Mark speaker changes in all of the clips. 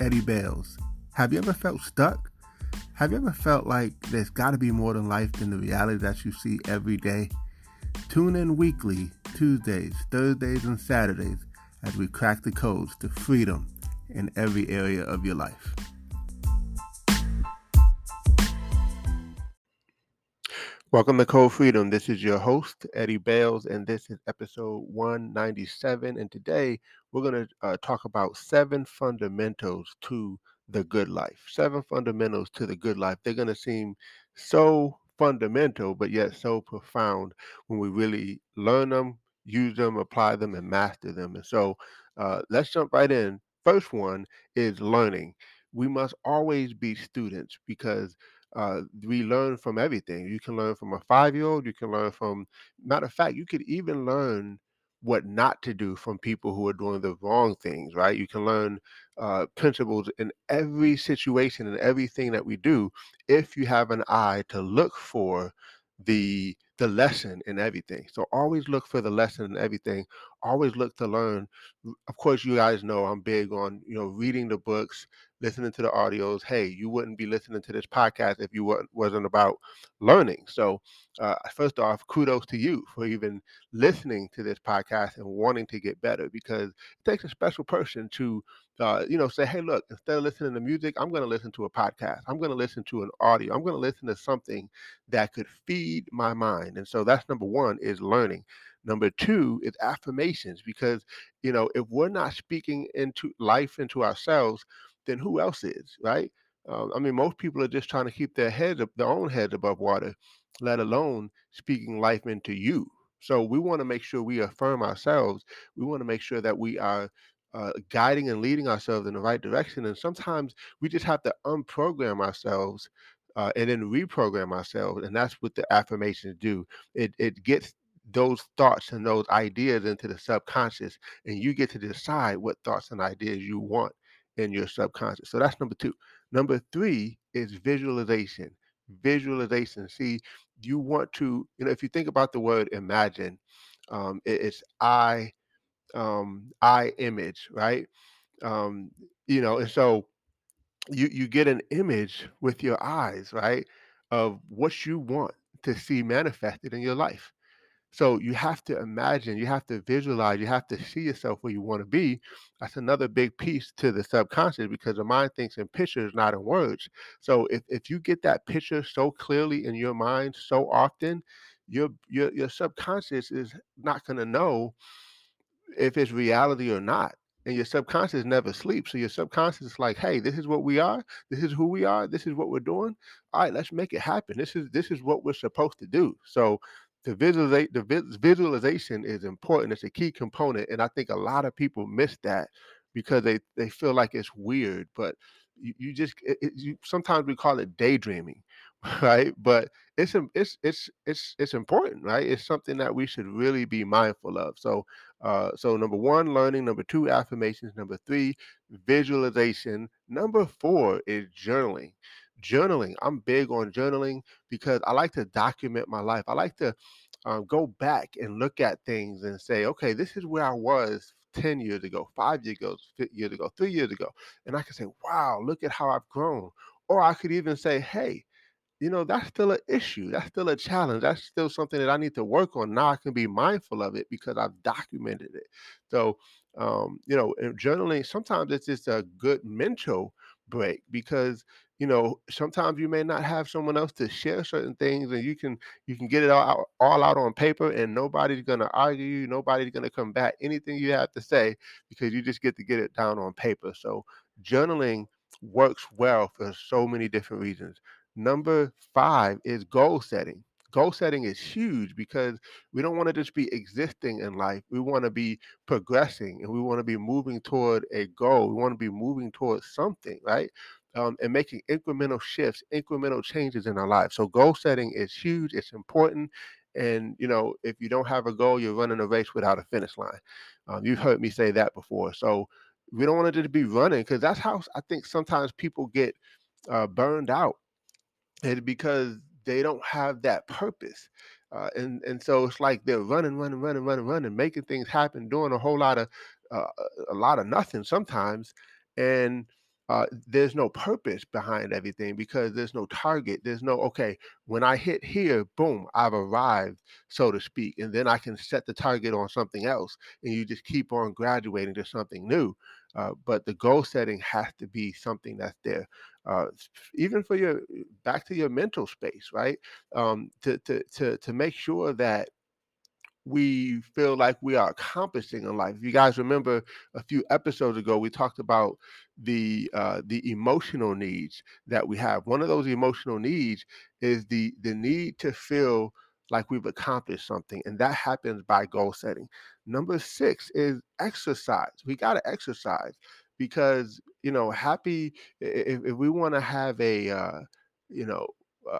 Speaker 1: Eddie Bails. Have you ever felt stuck? Have you ever felt like there's got to be more than life than the reality that you see every day? Tune in weekly, Tuesdays, Thursdays, and Saturdays as we crack the codes to freedom in every area of your life. Welcome to Code Freedom. This is your host, Eddie Bails, and this is episode 197. And today we're going to uh, talk about seven fundamentals to the good life. Seven fundamentals to the good life. They're going to seem so fundamental, but yet so profound when we really learn them, use them, apply them, and master them. And so uh, let's jump right in. First one is learning. We must always be students because uh, we learn from everything. You can learn from a five year old, you can learn from, matter of fact, you could even learn what not to do from people who are doing the wrong things, right? You can learn uh, principles in every situation and everything that we do if you have an eye to look for the the lesson in everything. So always look for the lesson in everything. Always look to learn. Of course, you guys know I'm big on you know reading the books, listening to the audios. Hey, you wouldn't be listening to this podcast if you were, wasn't about learning. So, uh, first off, kudos to you for even listening to this podcast and wanting to get better because it takes a special person to, uh, you know, say, hey, look, instead of listening to music, I'm going to listen to a podcast. I'm going to listen to an audio. I'm going to listen to something that could feed my mind. And so that's number one is learning. Number two is affirmations because, you know, if we're not speaking into life into ourselves, then who else is, right? Uh, I mean, most people are just trying to keep their heads, their own heads above water, let alone speaking life into you. So we want to make sure we affirm ourselves. We want to make sure that we are uh, guiding and leading ourselves in the right direction. And sometimes we just have to unprogram ourselves uh, and then reprogram ourselves. And that's what the affirmations do. It it gets those thoughts and those ideas into the subconscious, and you get to decide what thoughts and ideas you want in your subconscious. So that's number two. Number three is visualization. Visualization. See, you want to, you know, if you think about the word imagine, um, it, it's I, um, I image, right? Um, you know, and so you you get an image with your eyes, right, of what you want to see manifested in your life. So you have to imagine, you have to visualize, you have to mm-hmm. see yourself where you want to be. That's another big piece to the subconscious because the mind thinks in pictures, not in words. So if, if you get that picture so clearly in your mind so often, your your your subconscious is not going to know if it's reality or not. And your subconscious never sleeps. So your subconscious is like, hey, this is what we are, this is who we are, this is what we're doing. All right, let's make it happen. This is this is what we're supposed to do. So the visualization the visualization is important it's a key component and i think a lot of people miss that because they they feel like it's weird but you, you just it, it, you, sometimes we call it daydreaming right? But it's it's it's it's it's important right? It's something that we should really be mindful of. So uh so number one learning. Number two affirmations. Number three visualization. Number four is journaling journaling. I'm big on journaling because I like to document my life. I like to um, go back and look at things and say, okay, this is where I was 10 years ago, five years ago, years ago, three years ago. And I can say, wow, look at how I've grown. Or I could even say, hey, you know, that's still an issue. That's still a challenge. That's still something that I need to work on. Now I can be mindful of it because I've documented it. So, um, you know, journaling, sometimes it's just a good mental break because you know sometimes you may not have someone else to share certain things and you can you can get it all out, all out on paper and nobody's going to argue you nobody's going to combat anything you have to say because you just get to get it down on paper so journaling works well for so many different reasons number five is goal setting goal setting is huge because we don't want to just be existing in life we want to be progressing and we want to be moving toward a goal. We want to be moving towards something, right? Um, and making incremental shifts, incremental changes in our lives. So goal setting is huge. It's important. And you know, if you don't have a goal, you're running a race without a finish line. Um, you've heard me say that before. So we don't want it to be running because that's how I think sometimes people get uh, burned out and because they don't have that purpose. Uh, and and so it's like they're running, running, running, running, running, making things happen, doing a whole lot of uh, a lot of nothing sometimes, and uh, there's no purpose behind everything because there's no target. There's no okay. When I hit here, boom, I've arrived, so to speak, and then I can set the target on something else, and you just keep on graduating to something new. Uh, but the goal setting has to be something that's there uh, even for your back to your mental space, right? Um, to to to to make sure that we feel like we are accomplishing in life. If you guys remember a few episodes ago, we talked about the uh, the emotional needs that we have. One of those emotional needs is the the need to feel like we've accomplished something, and that happens by goal setting. Number six is exercise. We got to exercise because you know happy if, if we want to have a uh, you know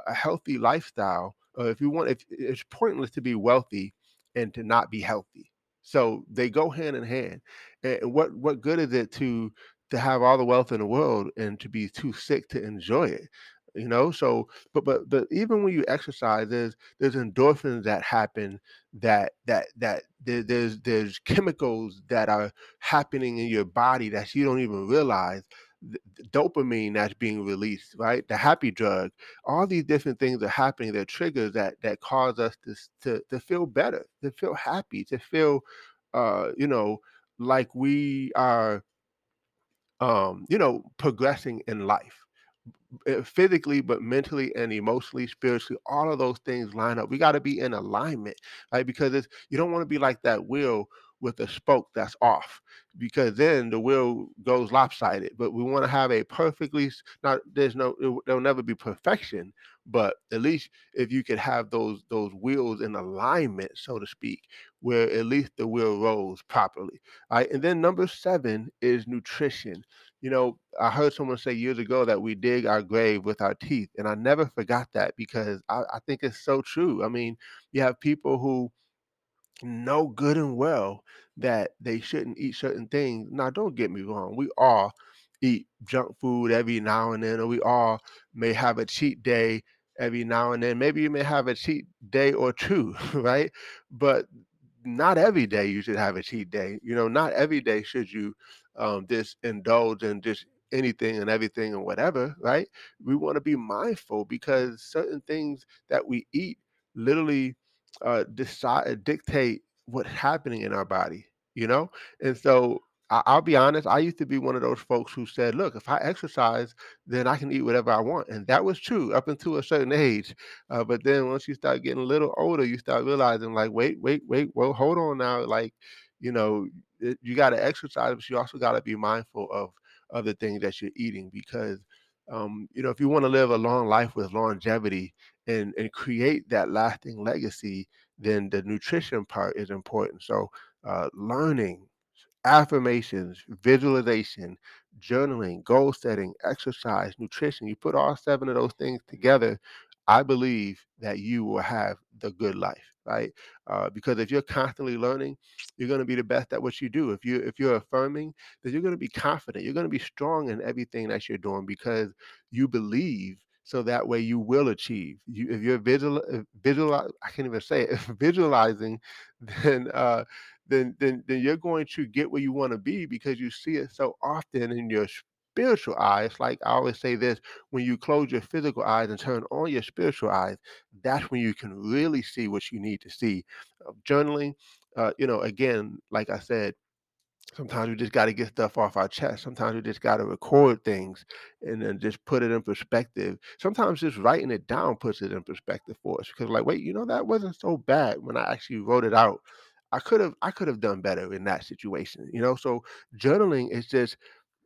Speaker 1: a healthy lifestyle or if you want if it's pointless to be wealthy and to not be healthy. So they go hand in hand. And what what good is it to to have all the wealth in the world and to be too sick to enjoy it? You know, so but but but even when you exercise, there's there's endorphins that happen that that that there, there's there's chemicals that are happening in your body that you don't even realize dopamine that's being released, right? The happy drug, all these different things are happening. They're triggers that that cause us to to to feel better, to feel happy, to feel, uh, you know, like we are, um, you know, progressing in life uh, physically, but mentally and emotionally, spiritually, all of those things line up. We got to be in alignment, right? Because it's you don't want to be like that wheel with a spoke that's off, because then the wheel goes lopsided. But we want to have a perfectly not. There's no. it- There'll never be perfection, but at least if you could have those those wheels in alignment, so to speak, where at least the wheel rolls properly, right? And then number seven is nutrition you know, I heard someone say years ago that we dig our grave with our teeth, and I never forgot that because I, I think it's so true. I mean, you have people who know good and well that they shouldn't eat certain things. Now, don't get me wrong, we all eat junk food every now and then, or we all may have a cheat day every now and then. Maybe you may have a cheat day or two, right? But not every day you should have a cheat day. You know, not every day should you um, just indulge in just anything and everything and whatever, right? We want to be mindful because certain things that we eat literally uh, decide dictate what's happening in our body, you know? And so I, I'll be honest, I used to be one of those folks who said, look, if I exercise, then I can eat whatever I want. And that was true up until a certain age. Uh, but then once you start getting a little older, you start realizing, like, wait, wait, wait, well, hold on now. Like, you know, it- you got to exercise, but you also got to be mindful of other things that you're eating because, um, you know, if you want to live a long life with longevity and and create that lasting legacy, then the nutrition part is important. So, uh, learning affirmations, visualization, journaling, goal setting, exercise, nutrition, you put all seven of those things together, I believe that you will have the good life, right? Uh, because if you're constantly learning, you're going to be the best at what you do. If you if you're affirming, then you're going to be confident. You're going to be strong in everything that you're doing because you believe. So that way you will achieve. You, if you're visual, visual, I can't even say it. Visualizing, then uh, then then then you're going to get where you want to be because you see it so often in your spiritual eyes. Like I always say this, when you close your physical eyes and turn on your spiritual eyes, that's when you can really see what you need to see. Uh, journaling, uh, you know, again, like I said, Sometimes we just got to get stuff off our chest. Sometimes we just got to record things and then just put it in perspective. Sometimes just writing it down puts it in perspective for us because, like, wait, you know, that wasn't so bad when I actually wrote it out. I could have, I could have done better in that situation, you know. So journaling is just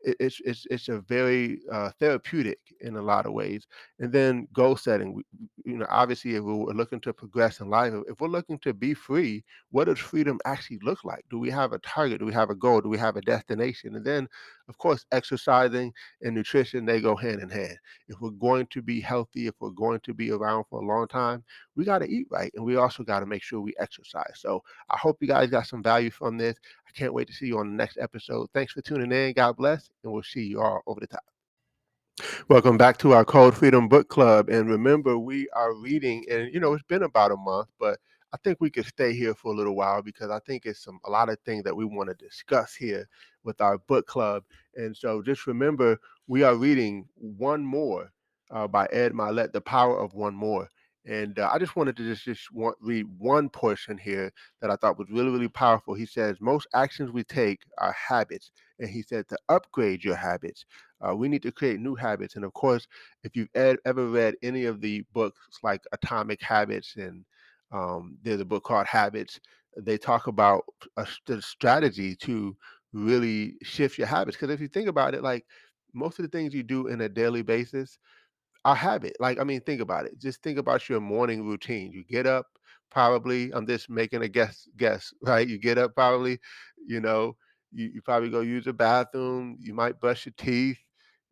Speaker 1: it's it's it's a very uh, therapeutic in a lot of ways. And then goal setting, you know, obviously, if we're looking to progress in life, if we're looking to be free, what does freedom actually look like? Do we have a target? Do we have a goal? Do we have a destination? And then, of course, exercising and nutrition they go hand in hand. If we're going to be healthy, if we're going to be around for a long time, we got to eat right, and we also got to make sure we exercise. So I hope you guys got some value from this. I can't wait to see you on the next episode. Thanks for tuning in. God bless, and we'll see you all over the top. Welcome back to our Code Freedom Book Club. And remember, we are reading, and you know, it's been about a month, but I think we could stay here for a little while because I think it's some a lot of things that we want to discuss here with our book club. And so just remember, we are reading one more uh, by Ed Mylett, The Power of One More. And uh, I just wanted to just, just want, read one portion here that I thought was really, really powerful. He says, Most actions we take are habits. And he said to upgrade your habits, uh, we need to create new habits. And of course, if you've ed- ever read any of the books like Atomic Habits and um, there's a book called Habits, they talk about a st- strategy to really shift your habits. Because if you think about it, like most of the things you do in a daily basis, are habit. Like, I mean, think about it. Just think about your morning routine. You get up, probably. I'm just making a guess. Guess, right? You get up, probably. You know, you, you probably go use the bathroom. You might brush your teeth.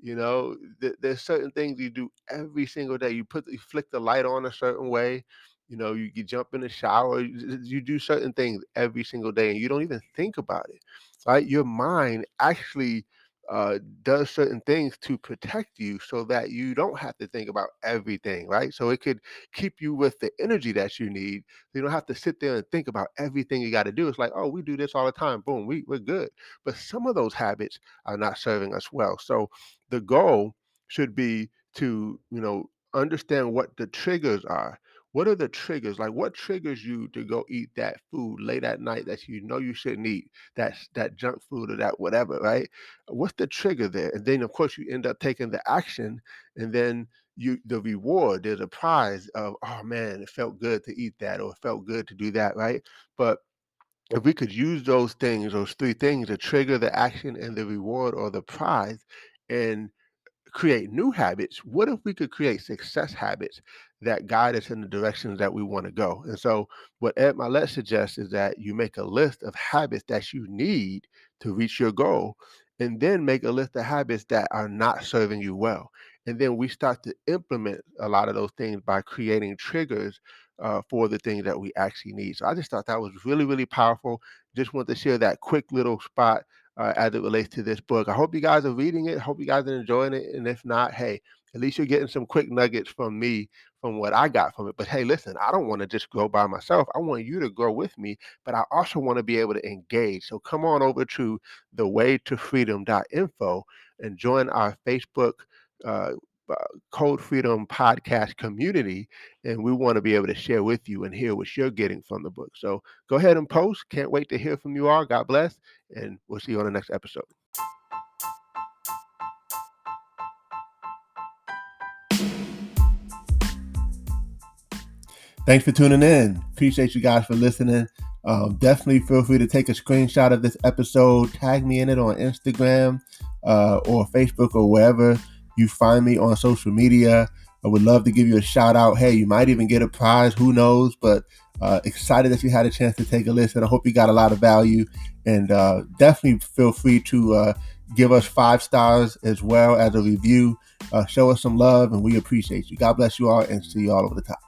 Speaker 1: You know, th- there's certain things you do every single day. You put, you flick the light on a certain way. You know, you, you jump in the shower. You, you do certain things every single day, and you don't even think about it. Right? Your mind actually uh, does certain things to protect you so that you don't have to think about everything, right? So it could keep you with the energy that you need. You don't have to sit there and think about everything you got to do. It's like, oh, we do this all the time. Boom, we, we're good. But some of those habits are not serving us well. So the goal should be to, you know, understand what the triggers are. What are the triggers? Like what triggers you to go eat that food late at night that you know you shouldn't eat? That's that junk food or that whatever, right? what's the trigger there and then of course you end up taking the action and then you the reward there's a prize of oh man it felt good to eat that or it felt good to do that right but if we could use those things those three things to trigger the action and the reward or the prize and create new habits, what if we could create success habits that guide us in the directions that we want to go? And so, what Ed Mylett suggests is that you make a list of habits that you need to reach your goal, and then make a list of habits that are not serving you well. And then we start to implement a lot of those things by creating triggers uh, for the things that we actually need. So I just thought that was really, really powerful. Just wanted to share that quick little spot uh, as it relates to this book. I hope you guys are reading it. Hope you guys are enjoying it. And if not, hey, at least you're getting some quick nuggets from me from what I got from it. But hey, listen, I don't want to just grow by myself. I want you to grow with me, but I also want to be able to engage. So come on over to the way to freedom.info and join our Facebook uh, Code Freedom podcast community, and we want to be able to share with you and hear what you're getting from the book. So go ahead and post. Can't wait to hear from you all. God bless, and we'll see you on the next episode. Thanks for tuning in. Appreciate you guys for listening. Um, definitely feel free to take a screenshot of this episode, tag me in it on Instagram uh, or Facebook or wherever you find me on social media. I would love to give you a shout out. Hey, you might even get a prize. Who knows? But uh, excited that you had a chance to take a listen. I hope you got a lot of value. And uh, definitely feel free to uh, give us five stars as well as a review. Uh, show us some love, and we appreciate you. God bless you all, and see you all over the top.